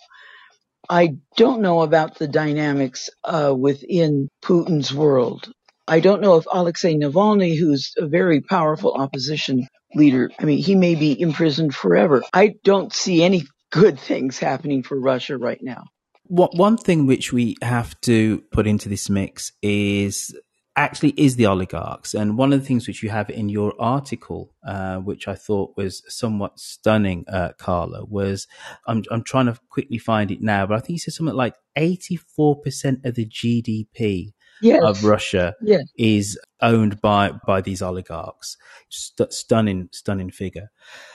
I don't know about the dynamics uh, within Putin's world. I don't know if Alexei Navalny, who's a very powerful opposition leader, I mean, he may be imprisoned forever. I don't see any good things happening for Russia right now. What one thing which we have to put into this mix is actually is the oligarchs. And one of the things which you have in your article, uh, which I thought was somewhat stunning, uh, Carla, was I'm, I'm trying to quickly find it now, but I think you said something like 84% of the GDP Yes. of Russia Yes. is owned by, by these oligarchs. St- stunning, stunning figure.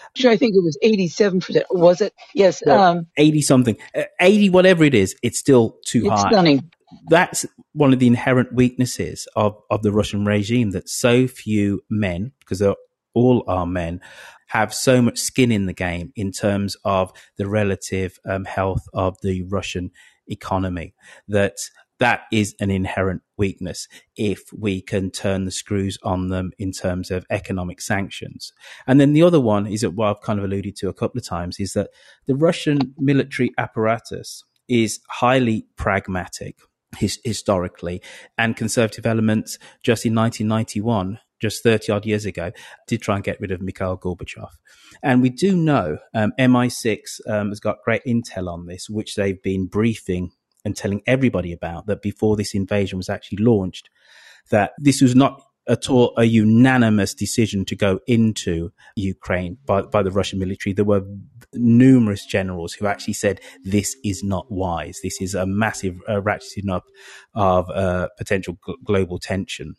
Actually, I think it was 87%. Was it? Yes. Um, 80 something, uh, 80, whatever it is, it's still too It's high. stunning. That's one of the inherent weaknesses of, of the Russian regime that so few men, because all are men, have so much skin in the game in terms of the relative um, health of the Russian economy that that is an inherent weakness if we can turn the screws on them in terms of economic sanctions. And then the other one is that what I've kind of alluded to a couple of times is that the Russian military apparatus is highly pragmatic his, historically and conservative elements just in 1991 just 30 odd years ago, did try and get rid of Mikhail Gorbachev. And we do know um, MI6 um, has got great intel on this, which they've been briefing and telling everybody about that before this invasion was actually launched, that this was not at all a unanimous decision to go into Ukraine by, by the Russian military. There were numerous generals who actually said this is not wise. This is a massive uh, ratcheting up of uh, potential global tension.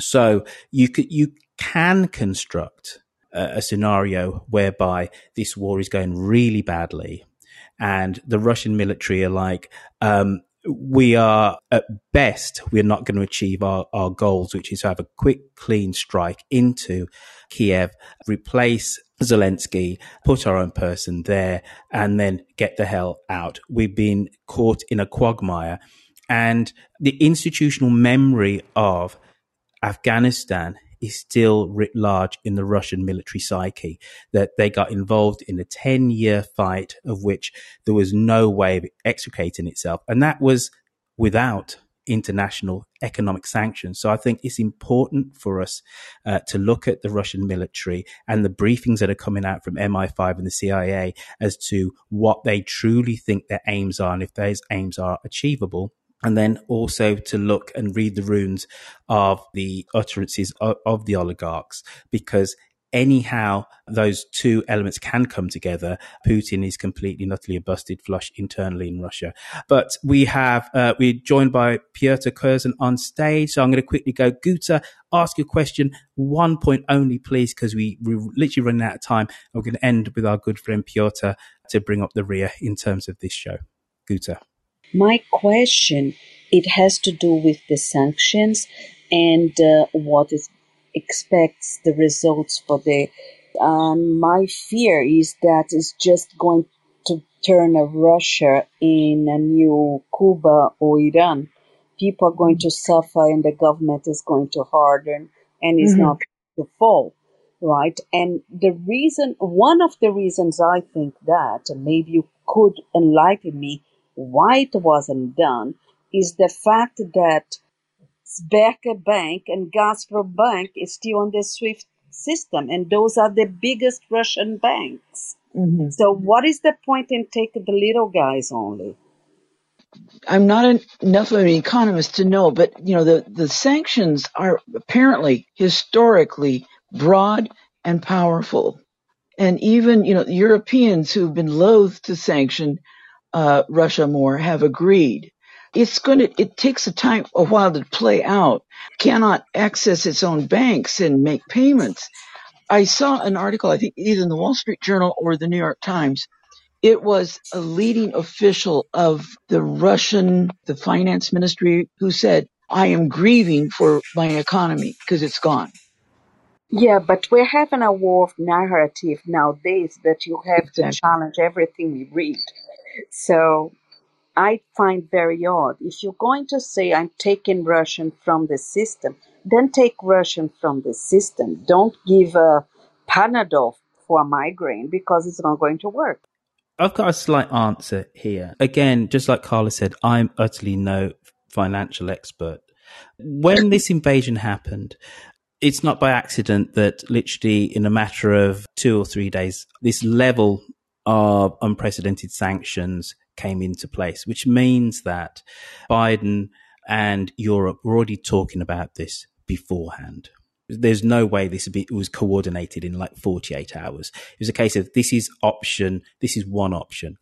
So you could, you can construct a, a scenario whereby this war is going really badly and the Russian military are like, um, we are at best, we're not going to achieve our, our goals, which is to have a quick, clean strike into Kiev, replace Zelensky, put our own person there, and then get the hell out. We've been caught in a quagmire. And the institutional memory of Afghanistan is still writ large in the Russian military psyche that they got involved in a 10 year fight of which there was no way of extricating itself. And that was without international economic sanctions. So I think it's important for us uh, to look at the Russian military and the briefings that are coming out from MI5 and the CIA as to what they truly think their aims are and if those aims are achievable and then also to look and read the runes of the utterances of, of, the oligarchs because anyhow those two elements can come together. Putin is completely and utterly busted flush internally in russia. But we have uh, we're joined by Pyotr Curzon on stage. So i'm going to quickly go guta ask your question. One point only please because we, we're literally running out of time. We're going to end with our good friend Pyotr to bring up the rear in terms of this show. Guta my question it has to do with the sanctions and uh, what it expects the results for the. Um, my fear is that it's just going to turn a Russia in a new Cuba or Iran. People are going to suffer, and the government is going to harden, and is Mhm. not to fall, right? And the reason, one of the reasons I think that, and maybe you could enlighten me why it wasn't done, is the fact that Sberbank Bank and Gazprom Bank is still on the SWIFT system, and those are the biggest Russian banks. Mm-hmm. So, what is the point in taking the little guys only? I'm not an, enough of an economist to know, but you know the the sanctions are apparently historically broad and powerful, and even you know Europeans who've been loath to sanction uh, Russia more have agreed. It's going to it takes a time a while to play out. Cannot access its own banks and make payments. I saw an article, I think either in the Wall Street Journal or the New York Times. It was a leading official of the Russian, the finance ministry, who said, I am grieving for my economy because it's gone. Yeah, but we're having a war of narrative nowadays that you have to Exactly. challenge everything we read. So I find very odd. If you're going to say I'm taking Russian from the system, then take Russian from the system. Don't give a Panadol for a migraine because it's not going to work. I've got a slight answer here. Again, just like Carla said, I'm utterly no financial expert. When this invasion happened, it's not by accident that literally in a matter of two or three days, this level of unprecedented sanctions came into place, which means that Biden and Europe were already talking about this beforehand. There's no way this was coordinated in like 48 hours. It was a case of this is option, this is one option.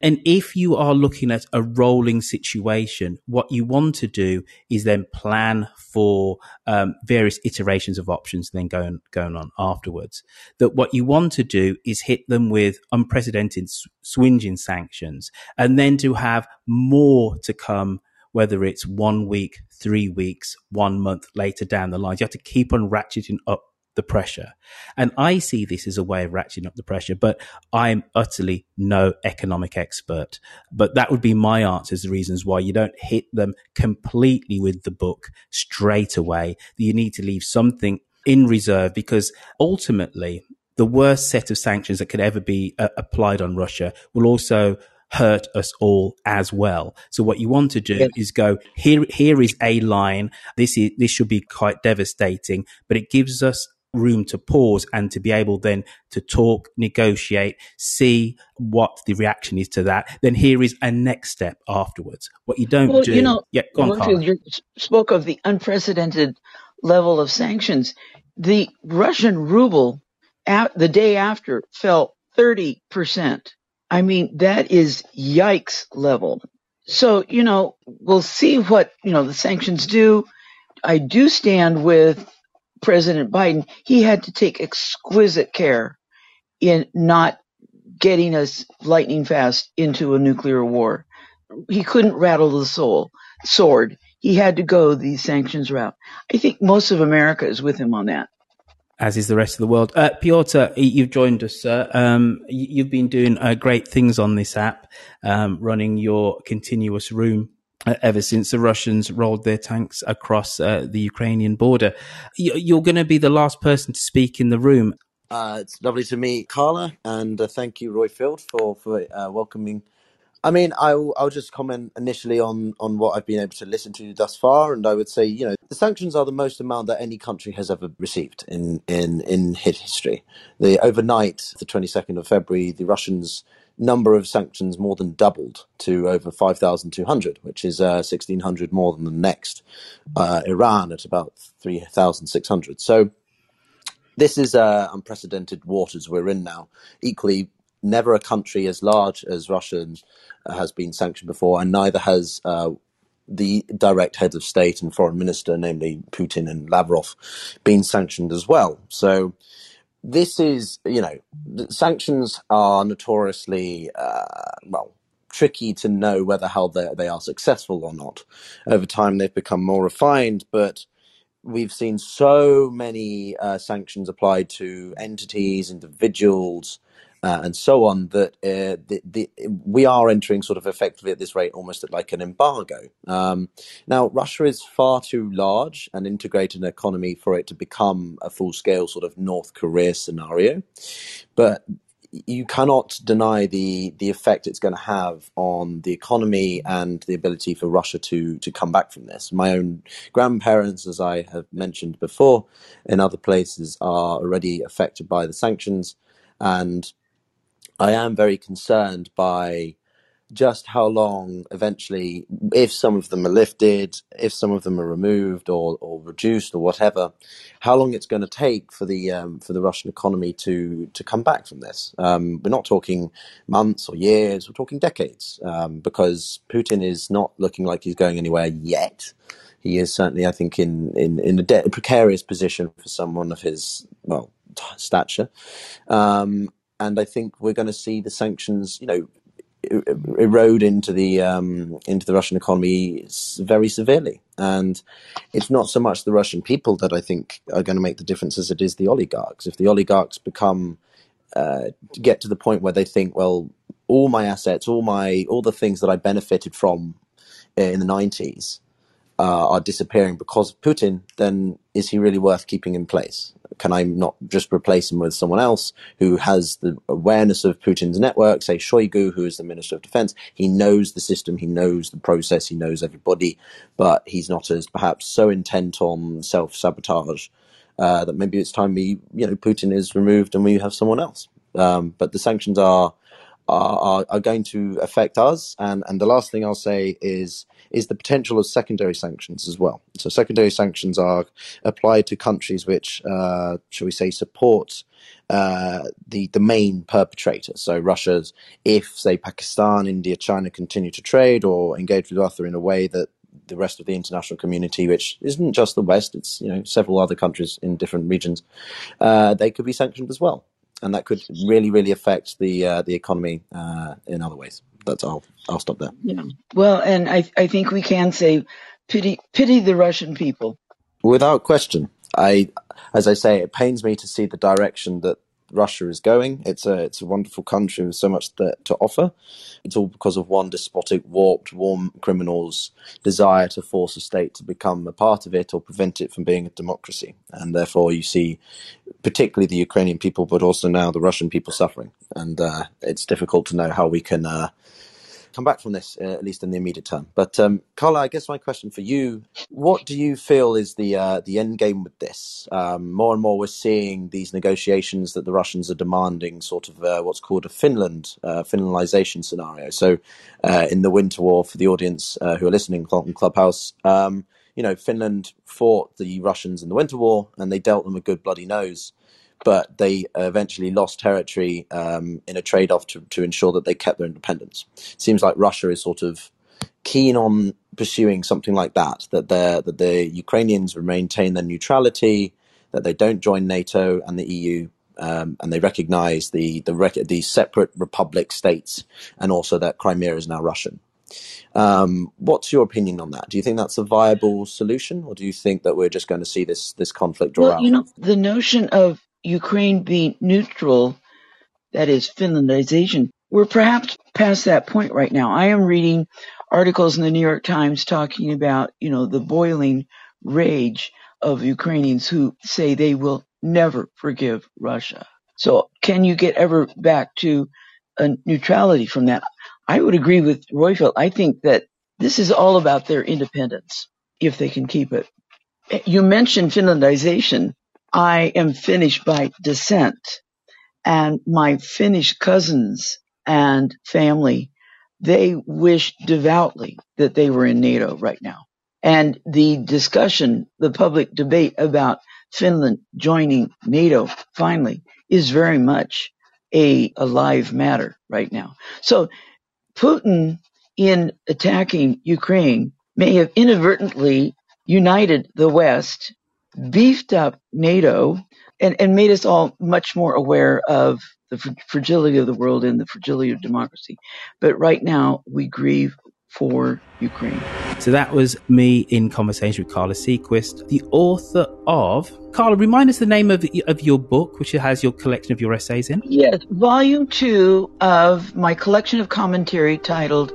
And if you are looking at a rolling situation, what you want to do is then plan for um, various iterations of options, then going going on afterwards. That what you want to do is hit them with unprecedented swinging sanctions, and then to have more to come whether it's one week, three weeks, one month later down the line. You have to keep on ratcheting up the pressure. And I see this as a way of ratcheting up the pressure, but I'm utterly no economic expert. But that would be my answer as the reasons why you don't hit them completely with the book straight away. You need to leave something in reserve because ultimately the worst set of sanctions that could ever be uh, applied on Russia will also hurt us all as well. So what you want to do yeah. is go here. Here is a line. This is this should be quite devastating, but it gives us room to pause and to be able then to talk, negotiate, see what the reaction is to that. Then here is a next step afterwards. What you don't well, do, you know, yeah, go on, you spoke of the unprecedented level of sanctions. The Russian ruble at the day after fell 30 percent. I mean, that is yikes level. So, you know, we'll see what, you know, the sanctions do. I do stand with President Biden. He had to take exquisite care in not getting us lightning fast into a nuclear war. He couldn't rattle the soul, sword. He had to go the sanctions route. I think most of America is with him on that as is the rest of the world. Uh, Piotr, you've joined us, sir. Um, you've been doing uh, great things on this app, um, running your continuous room ever since the Russians rolled their tanks across uh, the Ukrainian border. You're going to be the last person to speak in the room. Uh, it's lovely to meet Carla, and uh, thank you, Royfield, for for welcoming I mean, I'll, I'll just comment initially on, on what I've been able to listen to thus far, and I would say, you know, the sanctions are the most amount that any country has ever received in in in history. The overnight, the twenty second of February, the Russians' number of sanctions more than doubled to over five thousand two hundred, which is uh, sixteen hundred more than the next. Uh, Iran at about three thousand six hundred. So this is uh, unprecedented waters we're in now. Equally, never a country as large as Russia has been sanctioned before, and neither has uh, the direct heads of state and foreign minister, namely Putin and Lavrov, been sanctioned as well. So this is, you know, sanctions are notoriously, uh, well, tricky to know whether how they, are successful or not. Over time, they've become more refined, but we've seen so many uh, sanctions applied to entities, individuals, uh, and so on, that uh, the, the, we are entering sort of effectively at this rate almost at like an embargo. Um, now, Russia is far too large and integrated an economy for it to become a full scale sort of North Korea scenario. But you cannot deny the the effect it's going to have on the economy and the ability for Russia to to come back from this. My own grandparents, as I have mentioned before, in other places are already affected by the sanctions, and I am very concerned by just how long eventually, if some of them are lifted, if some of them are removed or, or reduced or whatever, how long it's going to take for the um, for the Russian economy to to come back from this. Um, we're not talking months or years; we're talking decades, um, because Putin is not looking like he's going anywhere yet. He is certainly, I think, in in in a de- precarious position for someone of his well stature. Um, and I think we're going to see the sanctions, you know, erode into the um, into the Russian economy very severely. And it's not so much the Russian people that I think are going to make the difference as it is the oligarchs. If the oligarchs become uh, get to the point where they think, well, all my assets, all my all the things that I benefited from in the nineties uh, are disappearing because of Putin, then is he really worth keeping in place? Can I not just replace him with someone else who has the awareness of Putin's network, say Shoigu, who is the Minister of Defense? He knows the system, he knows the process, he knows everybody, but he's not as perhaps so intent on self sabotage uh, that maybe it's time we, you know, Putin is removed and we have someone else. Um, but the sanctions are are, are, going to affect us. And, and the last thing I'll say is is the potential of secondary sanctions as well. So secondary sanctions are applied to countries which, uh, shall we say, support uh, the the main perpetrator. So Russia's, if say Pakistan, India, China continue to trade or engage with Russia in a way that the rest of the international community, which isn't just the West, it's you know several other countries in different regions, uh, they could be sanctioned as well, and that could really really affect the uh, the economy uh, in other ways. That's all. I'll stop there. Yeah. Well, and I I think we can say pity pity the Russian people. Without question, I as I say, it pains me to see the direction that Russia is going. It's a it's a wonderful country with so much that, to offer. It's all because of one despotic, warped, warm criminal's desire to force a state to become a part of it or prevent it from being a democracy. And therefore, you see, particularly the Ukrainian people, but also now the Russian people suffering. And uh, it's difficult to know how we can. Uh, come back from this, uh, at least in the immediate term. But um, Carla, I guess my question for you: What do you feel is the uh, the end game with this? Um, more and more, we're seeing these negotiations that the Russians are demanding, sort of uh, what's called a Finland uh, Finlandization scenario. So, uh, in the Winter War, for the audience uh, who are listening on Clubhouse. Um, you know, Finland fought the Russians in the Winter War, and they dealt them a good bloody nose but they eventually lost territory um, in a trade off to, to ensure that they kept their independence. It seems like Russia is sort of keen on pursuing something like that, that, that the Ukrainians maintain their neutrality, that they don't join NATO and the EU. Um, and they recognize the the, rec- the separate republic states, and also that Crimea is now Russian. Um, what's your opinion on that? Do you think that's a viable solution, or do you think that we're just going to see this this conflict draw Well, out? you know, the notion of Ukraine being neutral, that is Finlandization, we're perhaps past that point right now. I am reading articles in the New York Times talking about, you know, the boiling rage of Ukrainians who say they will never forgive Russia. So can you get ever back to a neutrality from that? I would agree with Royfield. I think that this is all about their independence, if they can keep it. You mentioned Finlandization. I am Finnish by descent, and my Finnish cousins and family, they wish devoutly that they were in NATO right now. And the discussion, the public debate about Finland joining NATO finally is very much a, a live matter right now. So Putin, in attacking Ukraine, may have inadvertently united the West beefed up NATO and, and made us all much more aware of the fr- fragility of the world and the fragility of democracy. But right now, we grieve for Ukraine. So that was me in conversation with Carla Seaquist, the author of. Carla, remind us the name of, of your book, which has your collection of your essays in. Yes, volume two of my collection of commentary titled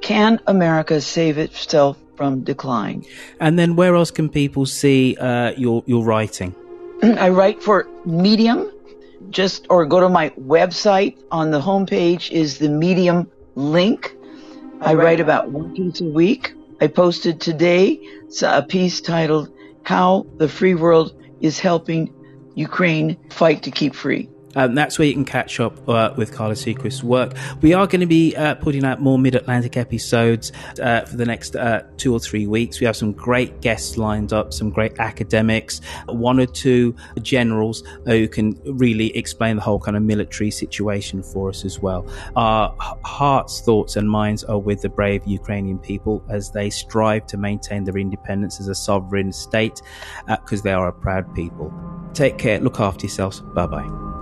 Can America Save Itself from Decline? And then where else can people see uh, your, your writing? I write for Medium, just or go to my website. On the homepage is the Medium link. I write about one piece a week. I posted today a piece titled How the Free World is Helping Ukraine Fight to Keep Free. Um, that's where you can catch up uh, with Carla Seaquist's work. We are going to be uh, putting out more Mid Atlantic episodes uh, for the next uh, two or three weeks. We have some great guests lined up, some great academics, one or two generals who can really explain the whole kind of military situation for us as well. Our hearts, thoughts, and minds are with the brave Ukrainian people as they strive to maintain their independence as a sovereign state because they are a proud people. Take care, look after yourselves. Bye bye.